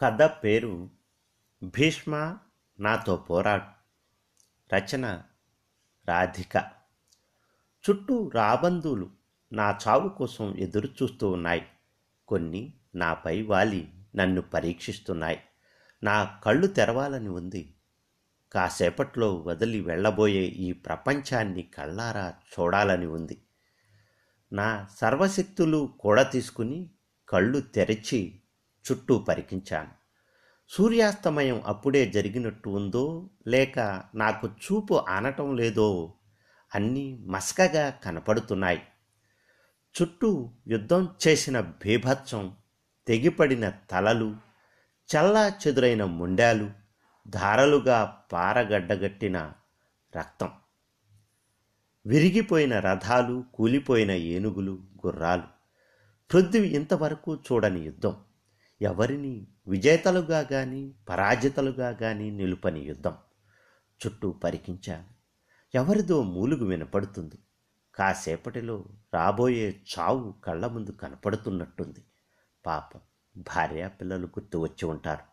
కథ పేరు భీష్మ నాతో పోరాడు. రచన రాధిక. చుట్టూ రాబంధువులు నా చావు కోసం ఎదురు చూస్తూ ఉన్నాయి. కొన్ని నాపై వాలి నన్ను పరీక్షిస్తున్నాయి. నా కళ్ళు తెరవాలని ఉంది. కాసేపట్లో వదిలి వెళ్ళబోయే ఈ ప్రపంచాన్ని కళ్ళారా చూడాలని ఉంది. నా సర్వశక్తులు కూడా తీసుకుని కళ్ళు తెరిచి చుట్టూ పరికించాను. సూర్యాస్తమయం అప్పుడే జరిగినట్టు ఉందో లేక నాకు చూపు ఆనటం లేదో అన్నీ మసకగా కనపడుతున్నాయి. చుట్టూ యుద్ధం చేసిన బీభత్సం తెగిపడిన తలలు చల్లా చెదురైన ముండాలు ధారలుగా పారగడ్డగట్టిన రక్తం. విరిగిపోయిన రథాలు కూలిపోయిన ఏనుగులు గుర్రాలు. పృథ్వీ ఇంతవరకు చూడని యుద్ధం. ఎవరిని విజేతలుగా గాని పరాజితలుగా గాని నిలుపని యుద్ధం. చుట్టూ పరికించాను ఎవరిదో మూలుగు వినపడుతుంది. కాసేపటిలో రాబోయే చావు కళ్ళ ముందు కనపడుతున్నట్టుంది. పాపం భార్య పిల్లలు గుర్తు వచ్చి ఉంటారు.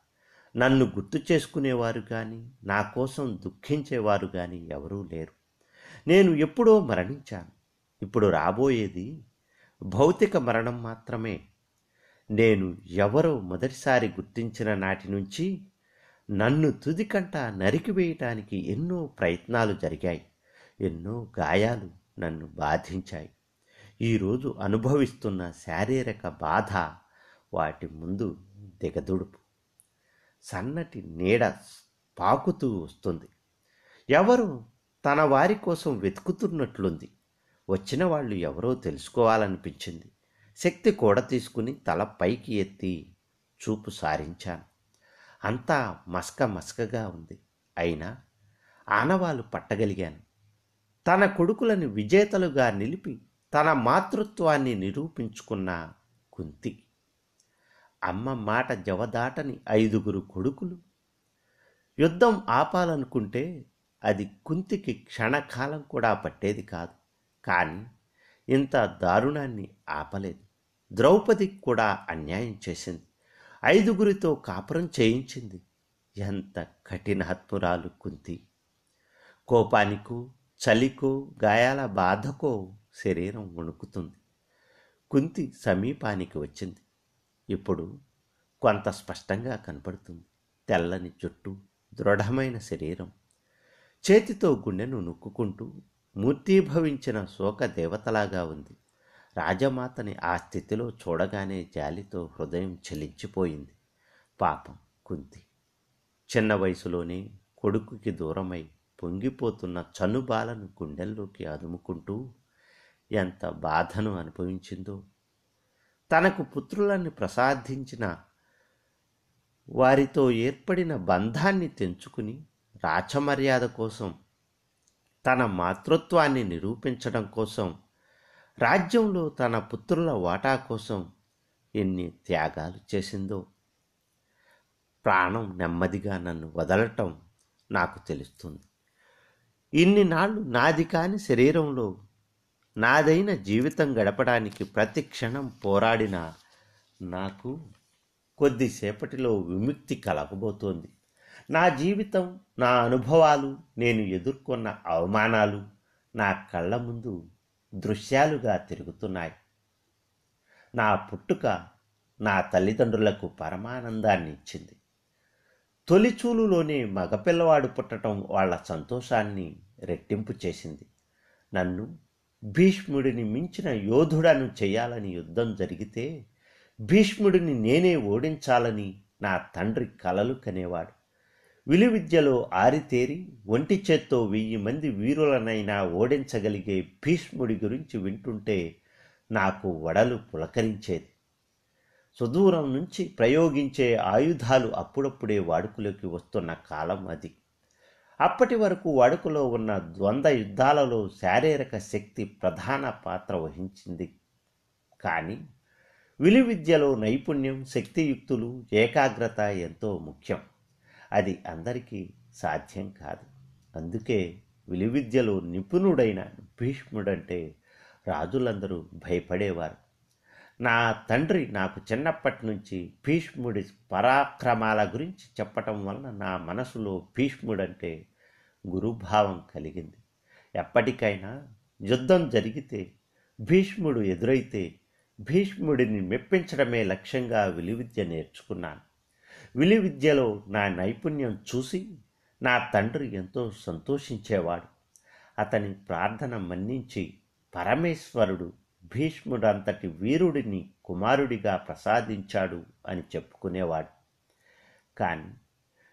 నన్ను గుర్తు చేసుకునేవారు కానీ నా కోసం దుఃఖించేవారు కానీ ఎవరూ లేరు. నేను ఎప్పుడో మరణించాను. ఇప్పుడు రాబోయేది భౌతిక మరణం మాత్రమే. నేను ఎవరో మొదటిసారి గుర్తించిన నాటి నుంచి నన్ను తుదికంట నరికివేయటానికి ఎన్నో ప్రయత్నాలు జరిగాయి. ఎన్నో గాయాలు నన్ను బాధించాయి. ఈరోజు అనుభవిస్తున్న శారీరక బాధ వాటి ముందు దిగదుడుపు. సన్నటి నీడ పాకుతూ వస్తుంది. ఎవరు తన వారి కోసం వెతుకుతున్నట్లుంది. వచ్చిన వాళ్ళు ఎవరో తెలుసుకోవాలనిపించింది. శక్తి కూడా తీసుకుని తల పైకి ఎత్తి చూపు సారించాను. అంతా మస్క మస్కగా ఉంది. అయినా ఆనవాలు పట్టగలిగాను. తన కొడుకులను విజేతలుగా నిలిపి తన మాతృత్వాన్ని నిరూపించుకున్న కుంతి. అమ్మ మాట జవదాటని ఐదుగురు కొడుకులు. యుద్ధం ఆపాలనుకుంటే అది కుంతికి క్షణకాలం కూడా పట్టేది కాదు. కానీ ఇంత దారుణాన్ని ఆపలేదు. ద్రౌపదికి కూడా అన్యాయం చేసింది. ఐదుగురితో కాపురం చేయించింది. ఎంత కఠినాత్మురాలు కుంతి. కోపానికో చలికో గాయాల బాధకో శరీరం వణుకుతుంది. కుంతి సమీపానికి వచ్చింది. ఇప్పుడు కొంత స్పష్టంగా కనపడుతుంది. తెల్లని జుట్టు దృఢమైన శరీరం. చేతితో గుండెను నొక్కుకుంటూ మూర్తీభవించిన శోక దేవతలాగా ఉంది. రాజమాతని ఆ స్థితిలో చూడగానే జాలితో హృదయం చెలించిపోయింది. పాపం కుంతి. చిన్న వయసులోనే కొడుకుకి దూరమై పొంగిపోతున్న చనుబాలను గుండెల్లోకి అదుముకుంటూ ఎంత బాధను అనుభవించిందో. తనకు పుత్రులను ప్రసాదించిన వారితో ఏర్పడిన బంధాన్ని తెంచుకుని రాచమర్యాద కోసం తన మాతృత్వాన్ని నిరూపించడం కోసం రాజ్యంలో తన పుత్రుల వాటా కోసం ఎన్ని త్యాగాలు చేసిందో. ప్రాణం నెమ్మదిగా నన్ను వదలటం నాకు తెలుస్తుంది. ఇన్ని నాళ్ళు నాది కాని శరీరంలో నాదైన జీవితం గడపడానికి ప్రతి క్షణం పోరాడిన నాకు కొద్దిసేపటిలో విముక్తి కలగబోతోంది. నా జీవితం నా అనుభవాలు నేను ఎదుర్కొన్న అవమానాలు నా కళ్ళ ముందు దృశ్యాలుగా తిరుగుతున్నాయి. నా పుట్టుక నా తల్లిదండ్రులకు పరమానందాన్ని ఇచ్చింది. తొలిచూలులోనే మగపిల్లవాడు పుట్టడం వాళ్ళ సంతోషాన్ని రెట్టింపు చేసింది. నన్ను భీష్ముడిని మించిన యోధుడను చేయాలని యుద్ధం జరిగితే భీష్ముడిని నేనే ఓడించాలని నా తండ్రి కలలు కనేవాడు. విలువిద్యలో ఆరితేరి ఒంటి చేత్తో వెయ్యి మంది వీరులనైనా ఓడించగలిగే భీష్ముడి గురించి వింటుంటే నాకు వడలు పులకరించేది. సుదూరం నుంచి ప్రయోగించే ఆయుధాలు అప్పుడప్పుడే వాడుకలోకి వస్తున్న కాలం అది. అప్పటి వరకు వాడుకలో ఉన్న ద్వంద్వ యుద్ధాలలో శారీరక శక్తి ప్రధాన పాత్ర వహించింది. కానీ విలువిద్యలో నైపుణ్యం శక్తియుక్తులు ఏకాగ్రత ఎంతో ముఖ్యం. అది అందరికీ సాధ్యం కాదు. అందుకే విలువిద్యలో నిపుణుడైన భీష్ముడంటే రాజులందరూ భయపడేవారు. నా తండ్రి నాకు చిన్నప్పటి నుంచి భీష్ముడి పరాక్రమాల గురించి చెప్పటం వలన నా మనసులో భీష్ముడంటే గురుభావం కలిగింది. ఎప్పటికైనా యుద్ధం జరిగితే భీష్ముడు ఎదురైతే భీష్ముడిని మెప్పించడమే లక్ష్యంగా విలువిద్య నేర్చుకున్నాను. విలువిద్యలో నా నైపుణ్యం చూసి నా తండ్రి ఎంతో సంతోషించేవాడు. అతని ప్రార్థన మన్నించి పరమేశ్వరుడు భీష్ముడంతటి వీరుడిని కుమారుడిగా ప్రసాదించాడు అని చెప్పుకునేవాడు. కానీ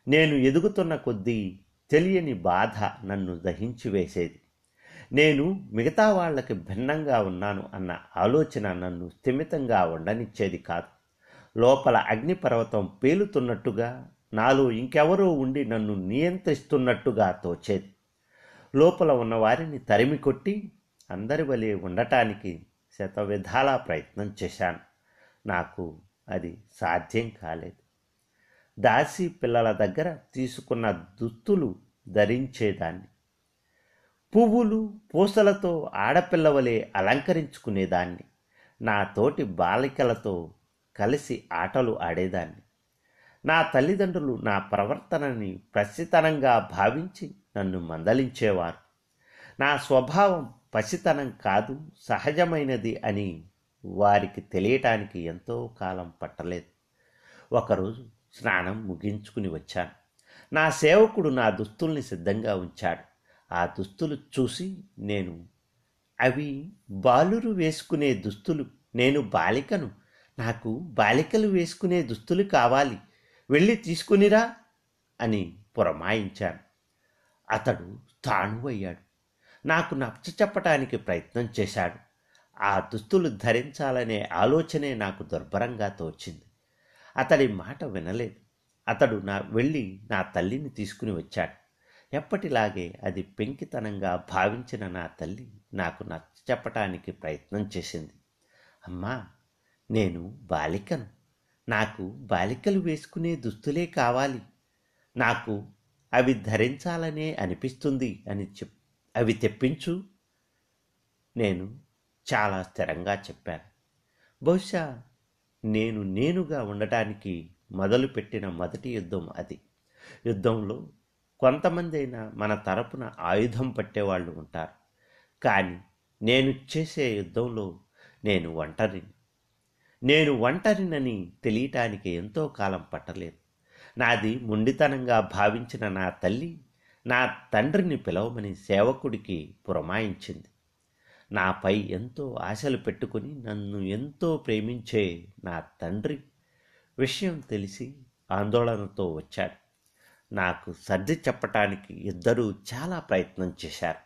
నేను ఎదుగుతున్న కొద్దీ తెలియని బాధ నన్ను దహించి వేసేది. నేను మిగతా వాళ్ళకి భిన్నంగా ఉన్నాను అన్న ఆలోచన నన్ను స్థిమితంగా ఉండనిచ్చేది కాదు. లోపల అగ్నిపర్వతం పేలుతున్నట్టుగా నాలో ఇంకెవరో ఉండి నన్ను నియంత్రిస్తున్నట్టుగా తోచేది. లోపల ఉన్న వారిని తరిమి కొట్టి అందరి వలె ఉండటానికి శత విధాలా ప్రయత్నం చేశాను. నాకు అది సాధ్యం కాలేదు. దాసి పిల్లల దగ్గర తీసుకున్న దుస్తులు ధరించేదాన్ని. పువ్వులు పూసలతో ఆడపిల్లవలే అలంకరించుకునేదాన్ని. నా తోటి బాలికలతో కలిసి ఆటలు ఆడేదాన్ని. నా తల్లిదండ్రులు నా ప్రవర్తనని ప్రసితనంగా భావించి నన్ను మందలించేవారు. నా స్వభావం పసితనం కాదు సహజమైనది అని వారికి తెలియటానికి ఎంతో కాలం పట్టలేదు. ఒకరోజు స్నానం ముగించుకుని వచ్చాను. నా సేవకుడు నా దుస్తుల్ని సిద్ధంగా ఉంచాడు. ఆ దుస్తులు చూసి నేను అవి బాలురు వేసుకునే దుస్తులు నేను బాలికను నాకు బాలికలు వేసుకునే దుస్తులు కావాలి వెళ్ళి తీసుకునిరా అని పురమాయించాను. అతడు తాణువయ్యాడు. నాకు నచ్చ చెప్పటానికి ప్రయత్నం చేశాడు. ఆ దుస్తులు ధరించాలనే ఆలోచనే నాకు దుర్భరంగా తోచింది. అతడి మాట వినలేదు. అతడు నా వెళ్ళి నా తల్లిని తీసుకుని వచ్చాడు. ఎప్పటిలాగే అది పెంకితనంగా భావించిన నా తల్లి నాకు నచ్చ చెప్పటానికి ప్రయత్నం చేసింది. అమ్మా నేను బాలికను. నాకు బాలికలు వేసుకునే దుస్తులే కావాలి. నాకు అవి ధరించాలనే అనిపిస్తుంది అని చెప్ అవి తెప్పించు. నేను చాలా స్థిరంగా చెప్పాను. బహుశా నేను నేనుగా ఉండటానికి మొదలుపెట్టిన మొదటి యుద్ధం అది. యుద్ధంలో కొంతమంది అయినా మన తరపున ఆయుధం పట్టేవాళ్ళు ఉంటారు. కానీ నేను చేసే యుద్ధంలో నేను ఒంటరిని. నేను ఒంటరినని తెలియటానికి ఎంతో కాలం పట్టలేదు. నాది మొండితనంగా భావించిన నా తల్లి నా తండ్రిని పిలవమని సేవకుడికి పురమాయించింది. నాపై ఎంతో ఆశలు పెట్టుకుని నన్ను ఎంతో ప్రేమించే నా తండ్రి విషయం తెలిసి ఆందోళనతో వచ్చాడు. నాకు సర్ది చెప్పటానికి ఇద్దరూ చాలా ప్రయత్నం చేశారు.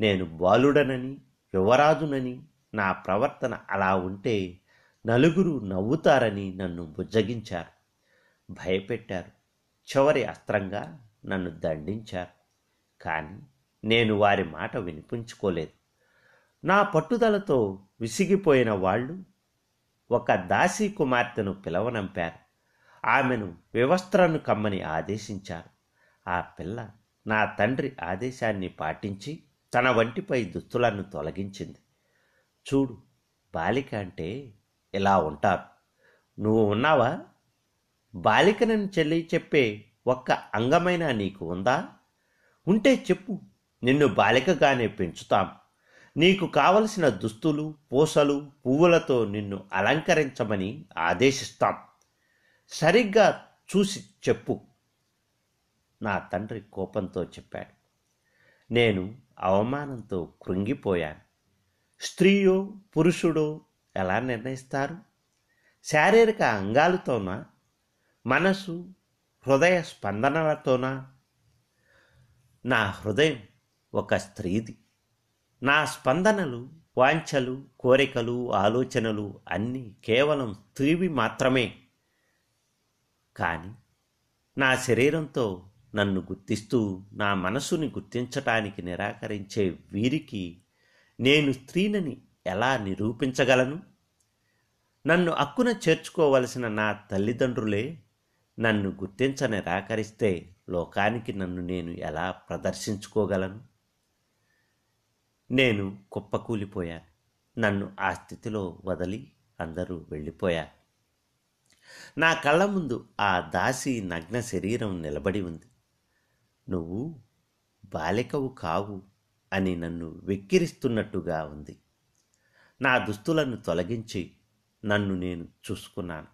నేను బాలుడనని యువరాజునని నా ప్రవర్తన అలా ఉంటే నలుగురు నవ్వుతారని నన్ను బుజ్జగించారు. భయపెట్టారు. చివరి అస్త్రంగా నన్ను దండించారు. కానీ నేను వారి మాట వినిపించుకోలేదు. నా పట్టుదలతో విసిగిపోయిన వాళ్ళు ఒక దాసీ కుమార్తెను పిలవనంపారు. ఆమెను వివస్త్రను కమ్మని ఆదేశించారు. ఆ పిల్ల నా తండ్రి ఆదేశాన్ని పాటించి తన వంటిపై దుస్తులను తొలగించింది. చూడు బాలిక అంటే ఇలా ఉంటారు. నువ్వు ఉన్నావా? బాలికనని చెల్లి చెప్పే ఒక్క అంగమైన నీకు ఉందా? ఉంటే చెప్పు. నిన్ను బాలికగానే పెంచుతాం. నీకు కావలసిన దుస్తులు పూసలు పువ్వులతో నిన్ను అలంకరించమని ఆదేశిస్తాం. సరిగ్గా చూసి చెప్పు. నా తండ్రి కోపంతో చెప్పాడు. నేను అవమానంతో కృంగిపోయాను. స్త్రీయో పురుషుడో ఎలా నిర్ణయిస్తారు? శారీరక అంగాలతోనా? మనసు హృదయ స్పందనలతోనా? నా హృదయం ఒక స్త్రీది. నా స్పందనలు వాంఛలు కోరికలు ఆలోచనలు అన్నీ కేవలం స్త్రీవి మాత్రమే. కానీ నా శరీరంతో నన్ను గుర్తిస్తూ నా మనసుని గుర్తించటానికి నిరాకరించే వీరికి నేను స్త్రీనని ఎలా నిరూపించగలను? నన్ను అక్కున చేర్చుకోవలసిన నా తల్లిదండ్రులే నన్ను గుర్తించ నిరాకరిస్తే లోకానికి నన్ను నేను ఎలా ప్రదర్శించుకోగలను? నేను కుప్పకూలిపోయాను నన్ను ఆ స్థితిలో వదిలి అందరూ వెళ్ళిపోయారు. నా కళ్ళ ముందు ఆ దాసి నగ్న శరీరం నిలబడి ఉంది. నువ్వు బాలికవు కావు అని నన్ను వెక్కిరిస్తున్నట్టుగా ఉంది. నా దుస్తులను తొలగించి నన్ను నేను చూసుకున్నాను.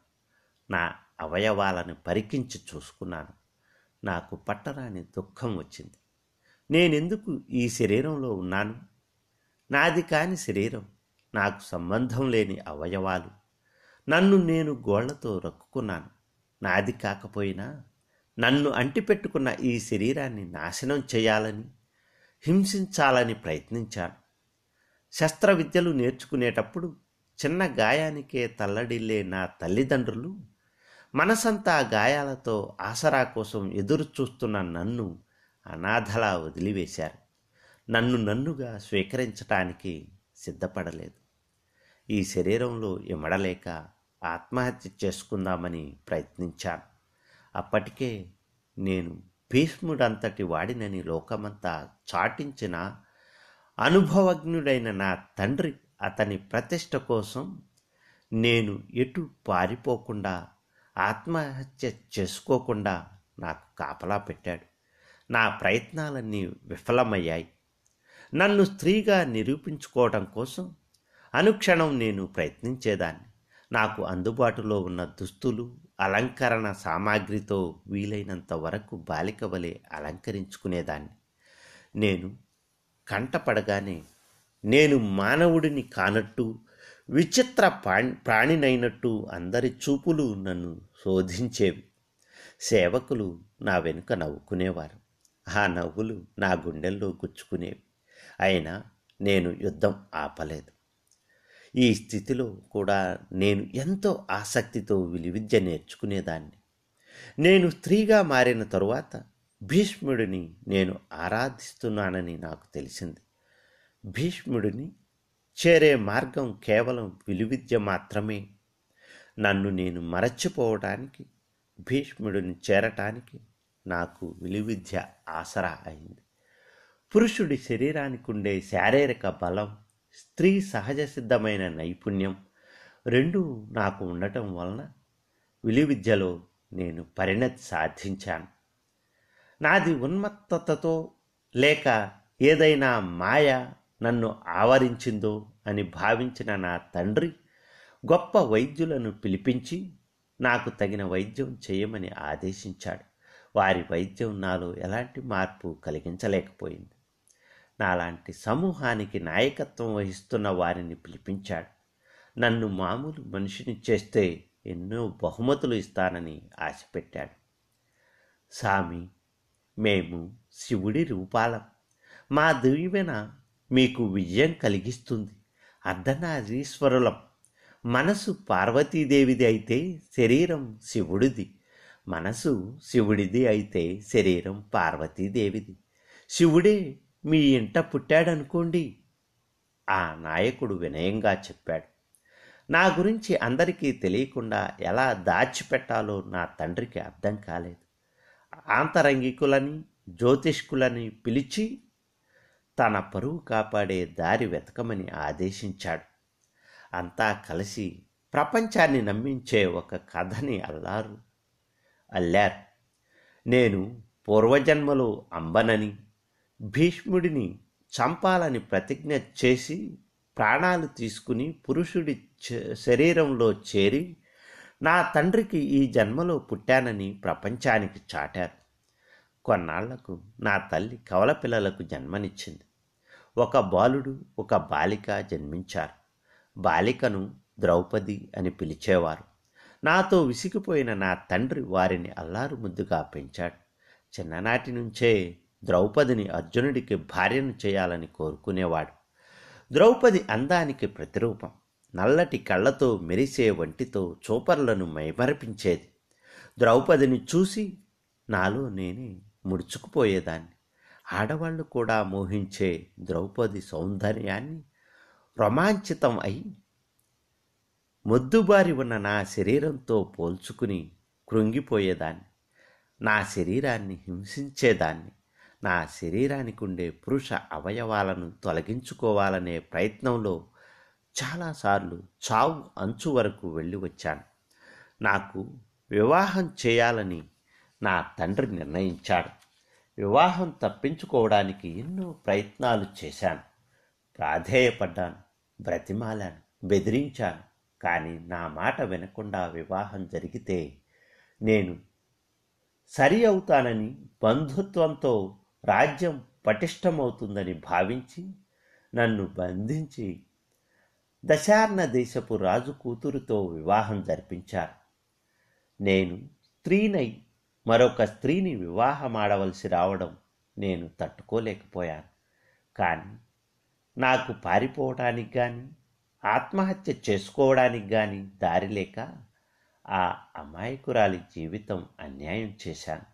నా అవయవాలను పరికించి చూసుకున్నాను. నాకు పట్టరాని దుఃఖం వచ్చింది. నేనెందుకు ఈ శరీరంలో ఉన్నాను? నాది కాని శరీరం. నాకు సంబంధం లేని అవయవాలు. నన్ను నేను గోళ్ళతో రక్కుకున్నాను. నాది కాకపోయినా నన్ను అంటిపెట్టుకున్న ఈ శరీరాన్ని నాశనం చేయాలని హింసించాలని ప్రయత్నించాను. శస్త్రవిద్యలు నేర్చుకునేటప్పుడు చిన్న గాయానికే తల్లడిల్లే నా తల్లిదండ్రులు మనసంతా గాయాలతో ఆసరా కోసం ఎదురు చూస్తున్న నన్ను అనాథలా వదిలివేశారు. నన్ను నన్నుగా స్వీకరించటానికి సిద్ధపడలేదు. ఈ శరీరంలో ఇమడలేక ఆత్మహత్య చేసుకుందామని ప్రయత్నించాను. అప్పటికే నేను భీష్ముడంతటి వాడినని లోకమంతా చాటించిన అనుభవజ్ఞుడైన నా తండ్రి అతని ప్రతిష్ట కోసం నేను ఎటు పారిపోకుండా ఆత్మహత్య చేసుకోకుండా నాకు కాపలా పెట్టాడు. నా ప్రయత్నాలన్నీ విఫలమయ్యాయి. నన్ను స్త్రీగా నిరూపించుకోవడం కోసం అనుక్షణం నేను ప్రయత్నించేదాన్ని. నాకు అందుబాటులో ఉన్న దుస్తులు అలంకరణ సామాగ్రితో వీలైనంత వరకు బాలిక వలె అలంకరించుకునేదాన్ని. నేను కంటపడగానే నేను మానవుడిని కానట్టు విచిత్ర ప్రాణినైనట్టు అందరి చూపులు నన్ను శోధించేవి. సేవకులు నా వెనుక నవ్వుకునేవారు. ఆ నవ్వులు నా గుండెల్లో గుచ్చుకునేవి. అయినా నేను యుద్ధం ఆపలేదు. ఈ స్థితిలో కూడా నేను ఎంతో ఆసక్తితో విలువిద్య నేర్చుకునేదాన్ని. నేను స్త్రీగా మారిన తరువాత భీష్ముడిని నేను ఆరాధిస్తున్నానని నాకు తెలిసింది. భీష్ముడిని చేరే మార్గం కేవలం విలువిద్య మాత్రమే. నన్ను నేను మరచిపోవటానికి భీష్ముడిని చేరటానికి నాకు విలువిద్య ఆసరా అయింది. పురుషుడి శరీరానికి ఉండే శారీరక బలం స్త్రీ సహజ సిద్ధమైన నైపుణ్యం రెండూ నాకు ఉండటం వలన విలువిద్యలో నేను పరిణతి సాధించాను. నాది ఉన్మత్తతతో లేక ఏదైనా మాయ నన్ను ఆవరించిందో అని భావించిన నా తండ్రి గొప్ప వైద్యులను పిలిపించి నాకు తగిన వైద్యం చేయమని ఆదేశించాడు. వారి వైద్యం నాలో ఎలాంటి మార్పు కలిగించలేకపోయింది. నాలాంటి సమూహానికి నాయకత్వం వహిస్తున్న వారిని పిలిపించాడు. నన్ను మామూలు మనిషిని చేస్తే ఎన్నో బహుమతులు ఇస్తానని ఆశపెట్టాడు. సామి మేము శివుడి రూపాలం. మా దీవెన మీకు విజయం కలిగిస్తుంది. అర్ధనారీశ్వరులం. మనసు పార్వతీదేవిది అయితే శరీరం శివుడిది. మనసు శివుడిది అయితే శరీరం పార్వతీదేవిది. శివుడే మీ ఇంట పుట్టాడనుకోండి ఆ నాయకుడు వినయంగా చెప్పాడు. నా గురించి అందరికీ తెలియకుండా ఎలా దాచిపెట్టాలో నా తండ్రికి అర్థం కాలేదు. ఆంతరంగికులని జ్యోతిష్కులని పిలిచి తన పరువు కాపాడే దారి వెతకమని ఆదేశించాడు. అంతా కలిసి ప్రపంచాన్ని నమ్మించే ఒక కథని అల్లారు. అల్లారు నేను పూర్వజన్మలో అంబనని భీష్ముడిని చంపాలని ప్రతిజ్ఞ చేసి ప్రాణాలు తీసుకుని పురుషుడి శరీరంలో చేరి నా తండ్రికి ఈ జన్మలో పుట్టానని ప్రపంచానికి చాటారు. కొన్నాళ్ళకు నా తల్లి కవల పిల్లలకు జన్మనిచ్చింది. ఒక బాలుడు ఒక బాలిక జన్మించారు. బాలికను ద్రౌపది అని పిలిచేవారు. నాతో విసిగిపోయిన నా తండ్రి వారిని అల్లారు ముద్దుగా పెంచాడు. చిన్ననాటి నుంచే ద్రౌపదిని అర్జునుడికి భార్యను చేయాలని కోరుకునేవాడు. ద్రౌపది అందానికి ప్రతిరూపం. నల్లటి కళ్ళతో మెరిసే వంటితో చూపర్లను మైమరపించేది. ద్రౌపదిని చూసి నాలో నేనే ముడుచుకుపోయేదాన్ని. ఆడవాళ్ళు కూడా మోహించే ద్రౌపది సౌందర్యాన్ని రోమాంచితం అయి మొద్దుబారి ఉన్న నా శరీరంతో పోల్చుకుని కృంగిపోయేదాన్ని. నా శరీరాన్ని హింసించేదాన్ని. నా శరీరానికి ఉండే పురుష అవయవాలను తొలగించుకోవాలనే ప్రయత్నంలో చాలాసార్లు చావు అంచు వరకు వెళ్ళి వచ్చాను. నాకు వివాహం చేయాలని నా తండ్రి నిర్ణయించాడు. వివాహం తప్పించుకోవడానికి ఎన్నో ప్రయత్నాలు చేశాను. ప్రాధేయపడ్డాను బ్రతిమాలాను బెదిరించాను. కానీ నా మాట వినకుండా వివాహం జరిగితే నేను సరి అవుతానని బంధుత్వంతో రాజ్యం పటిష్టమవుతుందని భావించి నన్ను బంధించి దశార్ణ దేశపు రాజు కూతురుతో వివాహం జరిపించారు. నేను స్త్రీనై మరొక స్త్రీని వివాహమాడవలసి రావడం నేను తట్టుకోలేకపోయాను. కానీ నాకు పారిపోవడానికి కానీ ఆత్మహత్య చేసుకోవడానికి కానీ దారి లేక ఆ అమాయకురాలి జీవితం అన్యాయం చేశాను.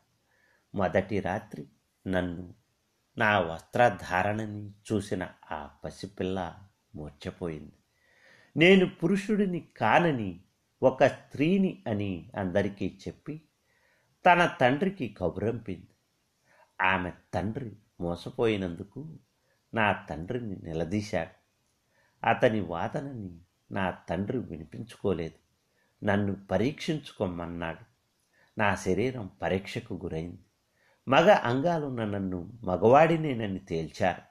మొదటి రాత్రి నన్ను నా వస్త్రధారణని చూసిన ఆ పసిపిల్ల మూర్చపోయింది నేను పురుషుడిని కానని ఒక స్త్రీని అని అందరికీ చెప్పి తన తండ్రికి కబురంపింది ఆమె తండ్రి మోసపోయినందుకు నా తండ్రిని నిలదీశాడు. అతని వాదనని నా తండ్రి వినిపించుకోలేదు. నన్ను పరీక్షించుకోమన్నాడు. నా శరీరం పరీక్షకు గురైంది. మగ అంగాలున్న నన్ను మగవాడినేనని తేల్చారు.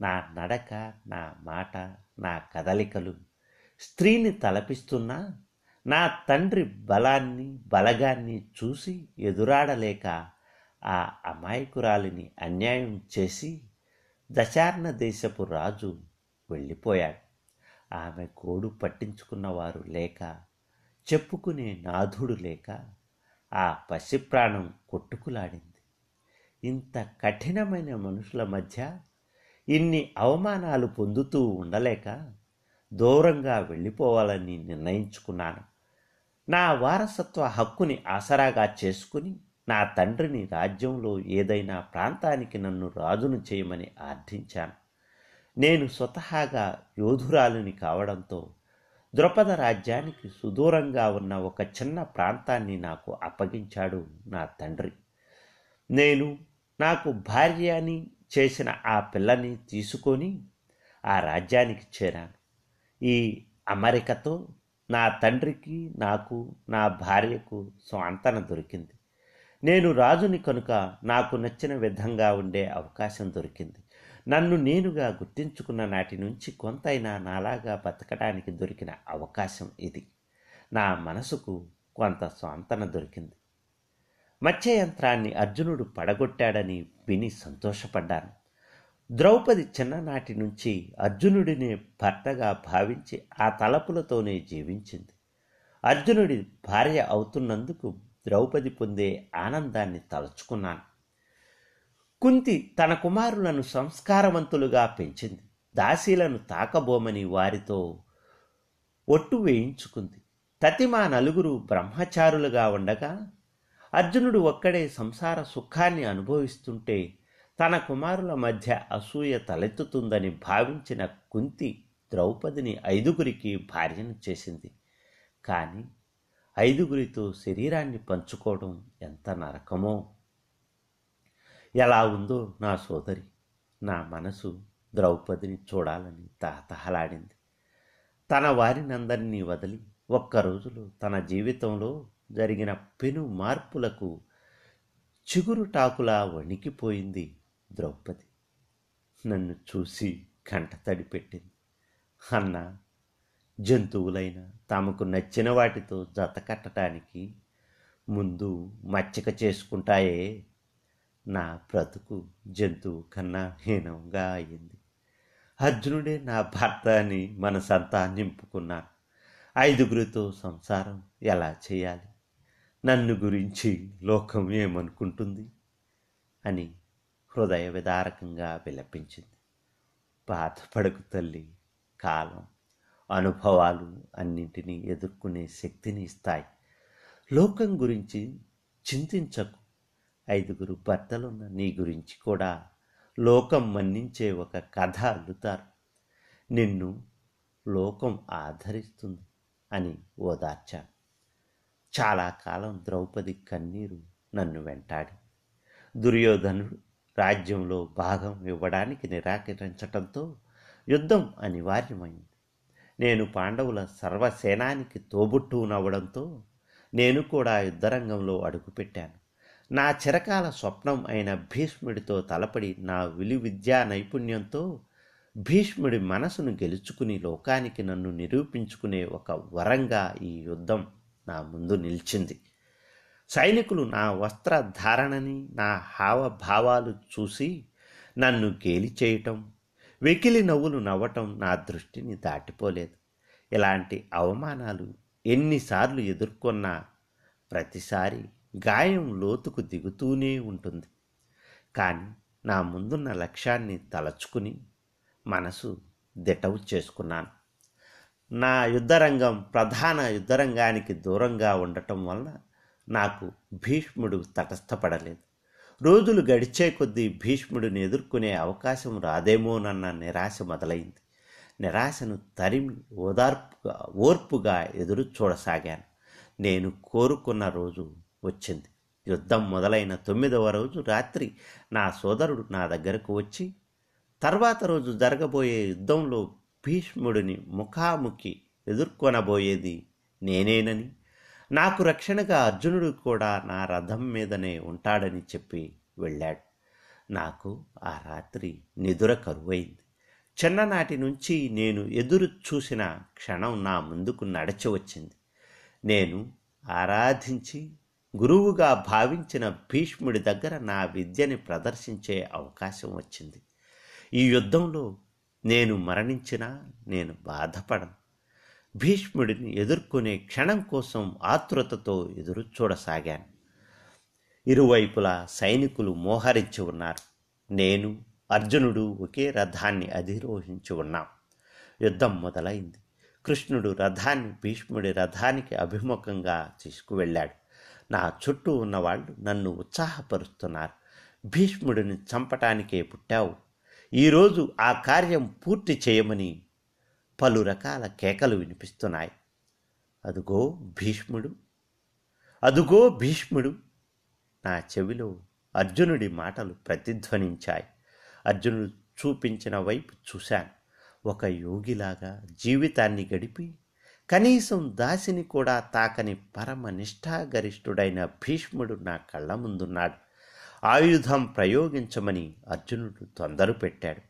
నా నడక నా మాట నా కదలికలు స్త్రీని తలపిస్తున్నా నా తండ్రి బలాన్ని బలగాన్ని చూసి ఎదురాడలేక ఆ అమాయకురాలిని అన్యాయం చేసి దశార్ణ దేశపు రాజు వెళ్ళిపోయాడు. ఆమె కోడు పట్టించుకున్నవారు లేక చెప్పుకునే నాథుడు లేక ఆ పసిప్రాణం కొట్టుకులాడింది. ఇంత కఠినమైన మనుషుల మధ్య ఇన్ని అవమానాలు పొందుతూ ఉండలేక దూరంగా వెళ్ళిపోవాలని నిర్ణయించుకున్నాను. నా వారసత్వ హక్కుని ఆసరాగా చేసుకుని నా తండ్రిని రాజ్యంలో ఏదైనా ప్రాంతానికి నన్ను రాజును చేయమని ఆర్థించాను. నేను స్వతహాగా యోధురాలిని కావడంతో ద్రుపద రాజ్యానికి సుదూరంగా ఉన్న ఒక చిన్న ప్రాంతాన్ని నాకు అప్పగించాడు నా తండ్రి. నేను నాకు భార్యని చేసిన ఆ పిల్లని తీసుకొని ఆ రాజ్యానికి చేరాను. ఈ అమరికతో నా తండ్రికి నాకు నా భార్యకు స్వాంతన దొరికింది. నేను రాజుని కనుక నాకు నచ్చిన విధంగా ఉండే అవకాశం దొరికింది. నన్ను నేనుగా గుర్తించుకున్న నాటి నుంచి కొంతైనా నాలాగా బతకడానికి దొరికిన అవకాశం ఇది. నా మనసుకు కొంత స్వాంతన దొరికింది. మత్స్య యంత్రాన్ని అర్జునుడు పడగొట్టాడని విని సంతోషపడ్డాను. ద్రౌపది చిన్ననాటి నుంచి అర్జునుడిని భర్తగా భావించి ఆ తలపులతోనే జీవించింది. అర్జునుడి భార్య అవుతున్నందుకు ద్రౌపది పొందే ఆనందాన్ని తలుచుకున్నాను. కుంతి తన కుమారులను సంస్కారవంతులుగా పెంచింది. దాసీలను తాకబోమని వారితో ఒట్టు వేయించుకుంది. తతిమా నలుగురు బ్రహ్మచారులుగా ఉండగా అర్జునుడు ఒక్కడే సంసార సుఖాన్ని అనుభవిస్తుంటే తన కుమారుల మధ్య అసూయ తలెత్తుతుందని భావించిన కుంతి ద్రౌపదిని ఐదుగురికి భార్యను చేసింది. కానీ ఐదుగురితో శరీరాన్ని పంచుకోవడం ఎంత నరకమో! ఎలా ఉందో నా సోదరి నా మనసు ద్రౌపదిని చూడాలని తహతహలాడింది. తన వారినందరినీ వదిలి ఒక్క రోజులో తన జీవితంలో జరిగిన పెను మార్పులకు చిగురుటాకులా వణికిపోయింది ద్రౌపది నన్ను చూసి కంట తడిపెట్టింది. అన్న జంతువులైన తమకు నచ్చిన వాటితో జత కట్టడానికి ముందు మచ్చిక చేసుకుంటాయే. నా బ్రతుకు జంతువు కన్నా హీనంగా అయింది. అర్జునుడే నా భర్త అని మనసంతా నింపుకున్నాను ఐదుగురితో సంసారం ఎలా చేయాలి? నన్ను గురించి లోకం ఏమనుకుంటుంది? అని హృదయ విదారకంగా విలపించింది. బాధపడకు తల్లి కాలం అనుభవాలు అన్నింటినీ ఎదుర్కొనే శక్తిని ఇస్తాయి. లోకం గురించి చింతించకు. ఐదుగురు భర్తలున్న నీ గురించి కూడా లోకం మన్నించే ఒక కథ అల్లుతారు. నిన్ను లోకం ఆదరిస్తుంది అని ఓదార్చాను. చాలా కాలం ద్రౌపది కన్నీరు నన్ను వెంటాడి దుర్యోధనుడు రాజ్యంలో భాగం ఇవ్వడానికి నిరాకరించటంతో యుద్ధం అనివార్యమైంది. నేను పాండవుల సర్వసేనానికి తోబుట్టునవ్వడంతో నేను కూడా యుద్ధరంగంలో అడుగుపెట్టాను. నా చిరకాల స్వప్నం అయిన భీష్ముడితో తలపడి నా విలు విద్యా నైపుణ్యంతో భీష్ముడి మనసును గెలుచుకుని లోకానికి నన్ను నిరూపించుకునే ఒక వరంగా ఈ యుద్ధం నా ముందు నిలిచింది. సైనికులు నా వస్త్రధారణని నా హావభావాలు చూసి నన్ను గేలి చేయటం వెకిలి నవ్వులు నవ్వటం నా దృష్టిని దాటిపోలేదు. ఇలాంటి అవమానాలు ఎన్నిసార్లు ఎదుర్కొన్నా ప్రతిసారి గాయం లోతుకు దిగుతూనే ఉంటుంది. కానీ నా ముందున్న లక్ష్యాన్ని తలచుకుని మనసు దిటవు చేసుకున్నాను. నా యుద్ధరంగం ప్రధాన యుద్ధరంగానికి దూరంగా ఉండటం వలన నాకు భీష్ముడు తటస్థపడలేదు. రోజులు గడిచే కొద్దీ భీష్ముడిని ఎదుర్కొనే అవకాశం రాదేమోనన్న నిరాశ మొదలైంది. నిరాశను తరిమి ఓదార్పుగా ఓర్పుగా ఎదురు చూడసాగాను. నేను కోరుకున్న రోజు వచ్చింది. యుద్ధం మొదలైన తొమ్మిదవ రోజు రాత్రి నా సోదరుడు నా దగ్గరకు వచ్చి తర్వాత రోజు జరగబోయే యుద్ధంలో భీష్ముడిని ముఖాముఖి ఎదుర్కొనబోయేది నేనేనని నాకు రక్షణగా అర్జునుడు కూడా నా రథం మీదనే ఉంటాడని చెప్పి వెళ్ళాడు. నాకు ఆ రాత్రి నిదుర కరువైంది. చిన్ననాటి నుంచి నేను ఎదురు చూసిన క్షణం నా ముందుకు నడచి వచ్చింది. నేను ఆరాధించి గురువుగా భావించిన భీష్ముడి దగ్గర నా విద్యని ప్రదర్శించే అవకాశం వచ్చింది. ఈ యుద్ధంలో నేను మరణించినా నేను బాధపడను. భీష్ముడిని ఎదుర్కొనే క్షణం కోసం ఆతృతతో ఎదురు చూడసాగాను. ఇరువైపులా సైనికులు మోహరించి ఉన్నారు. నేను అర్జునుడు ఒకే రథాన్ని అధిరోహించి ఉన్నాం. యుద్ధం మొదలైంది. కృష్ణుడు రథాన్ని భీష్ముడి రథానికి అభిముఖంగా తీసుకువెళ్ళాడు. నా చుట్టూ ఉన్నవాళ్ళు నన్ను ఉత్సాహపరుస్తున్నారు. భీష్ముడిని చంపటానికే పుట్టావు. ఈరోజు ఆ కార్యం పూర్తి చేయమని పలు రకాల కేకలు వినిపిస్తున్నాయి. అదుగో భీష్ముడు అదుగో భీష్ముడు. నా చెవిలో అర్జునుడి మాటలు ప్రతిధ్వనించాయి. అర్జునుడు చూపించిన వైపు చూశాను. ఒక యోగిలాగా జీవితాన్ని గడిపి కనీసం దాసిని కూడా తాకని పరమ నిష్ఠాగరిష్ఠుడైన భీష్ముడు నా కళ్ళ ముందున్నాడు. ఆయుధం ప్రయోగించమని అర్జునుడు తొందర పెట్టాడు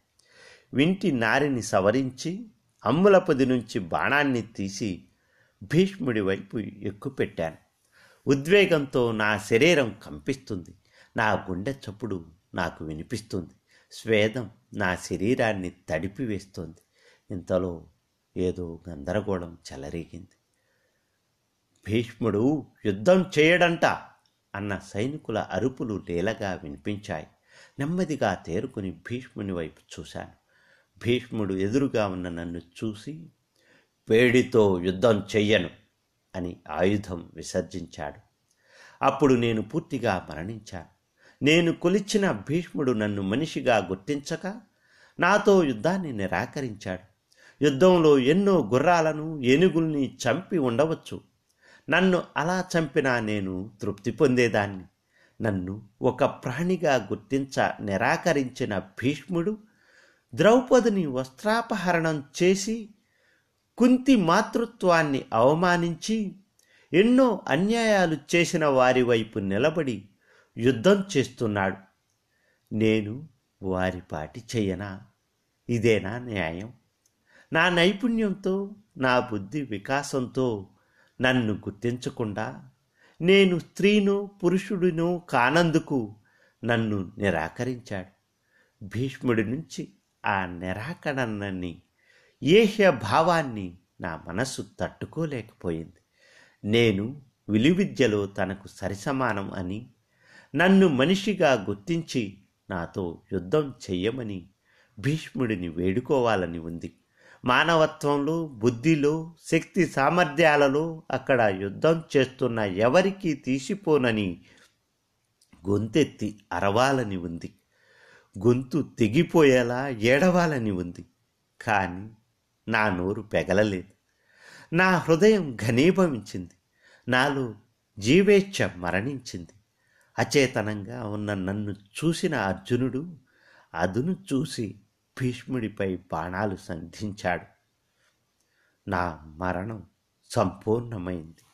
వింటి నారిని సవరించి అమ్ములపది నుంచి బాణాన్ని తీసి భీష్ముడి వైపు ఎక్కుపెట్టాను. ఉద్వేగంతో నా శరీరం కంపిస్తుంది. నా గుండె చప్పుడు నాకు వినిపిస్తుంది. స్వేదం నా శరీరాన్ని తడిపివేస్తోంది. ఇంతలో ఏదో గందరగోళం చెలరేగింది. భీష్ముడు యుద్ధం చేయడంట అన్న సైనికుల అరుపులు లీలగా వినిపించాయి. నెమ్మదిగా తేరుకుని భీష్ముని వైపు చూశాను. భీష్ముడు ఎదురుగా ఉన్న నన్ను చూసి వేడితో యుద్ధం చెయ్యను అని ఆయుధం విసర్జించాడు. అప్పుడు నేను పూర్తిగా మరణించాను. నేను కొలిచిన భీష్ముడు నన్ను మనిషిగా గుర్తించక నాతో యుద్ధాన్ని నిరాకరించాడు. యుద్ధంలో ఎన్నో గుర్రాలను ఏనుగుల్ని చంపి ఉండవచ్చు. నన్ను అలా చంపినా నేను తృప్తి పొందేదాన్ని. నన్ను ఒక ప్రాణిగా గుర్తించ నిరాకరించిన భీష్ముడు ద్రౌపదిని వస్త్రాపహరణం చేసి కుంతి మాతృత్వాన్ని అవమానించి ఎన్నో అన్యాయాలు చేసిన వారి వైపు నిలబడి యుద్ధం చేస్తున్నాడు. నేను వారి పాటి చెయ్యనా ఇదేనా న్యాయం? నా నైపుణ్యంతో నా బుద్ధి వికాసంతో నన్ను గుర్తించకుండా నేను స్త్రీను పురుషుడినో కానందుకు నన్ను నిరాకరించాడు. భీష్ముడి నుంచి ఆ నిరాకరణని ఏహ్య భావాన్ని నా మనస్సు తట్టుకోలేకపోయింది. నేను విలువిద్యలో తనకు సరిసమానం అని నన్ను మనిషిగా గుర్తించి నాతో యుద్ధం చెయ్యమని భీష్ముడిని వేడుకోవాలని ఉంది. మానవత్వంలో బుద్ధిలో శక్తి సామర్థ్యాలలో అక్కడ యుద్ధం చేస్తున్న ఎవరికీ తీసిపోనని గొంతెత్తి అరవాలని ఉంది. గొంతు తెగిపోయేలా ఏడవాలని ఉంది. కానీ నా నోరు పెగలలేదు. నా హృదయం ఘనీభవించింది. నాలో జీవేచ్ఛ మరణించింది. అచేతనంగా ఉన్న నన్ను చూసిన అర్జునుడు అదును చూసి భీష్ముడిపై బాణాలు సంధించాడు. నా మరణం సంపూర్ణమైంది.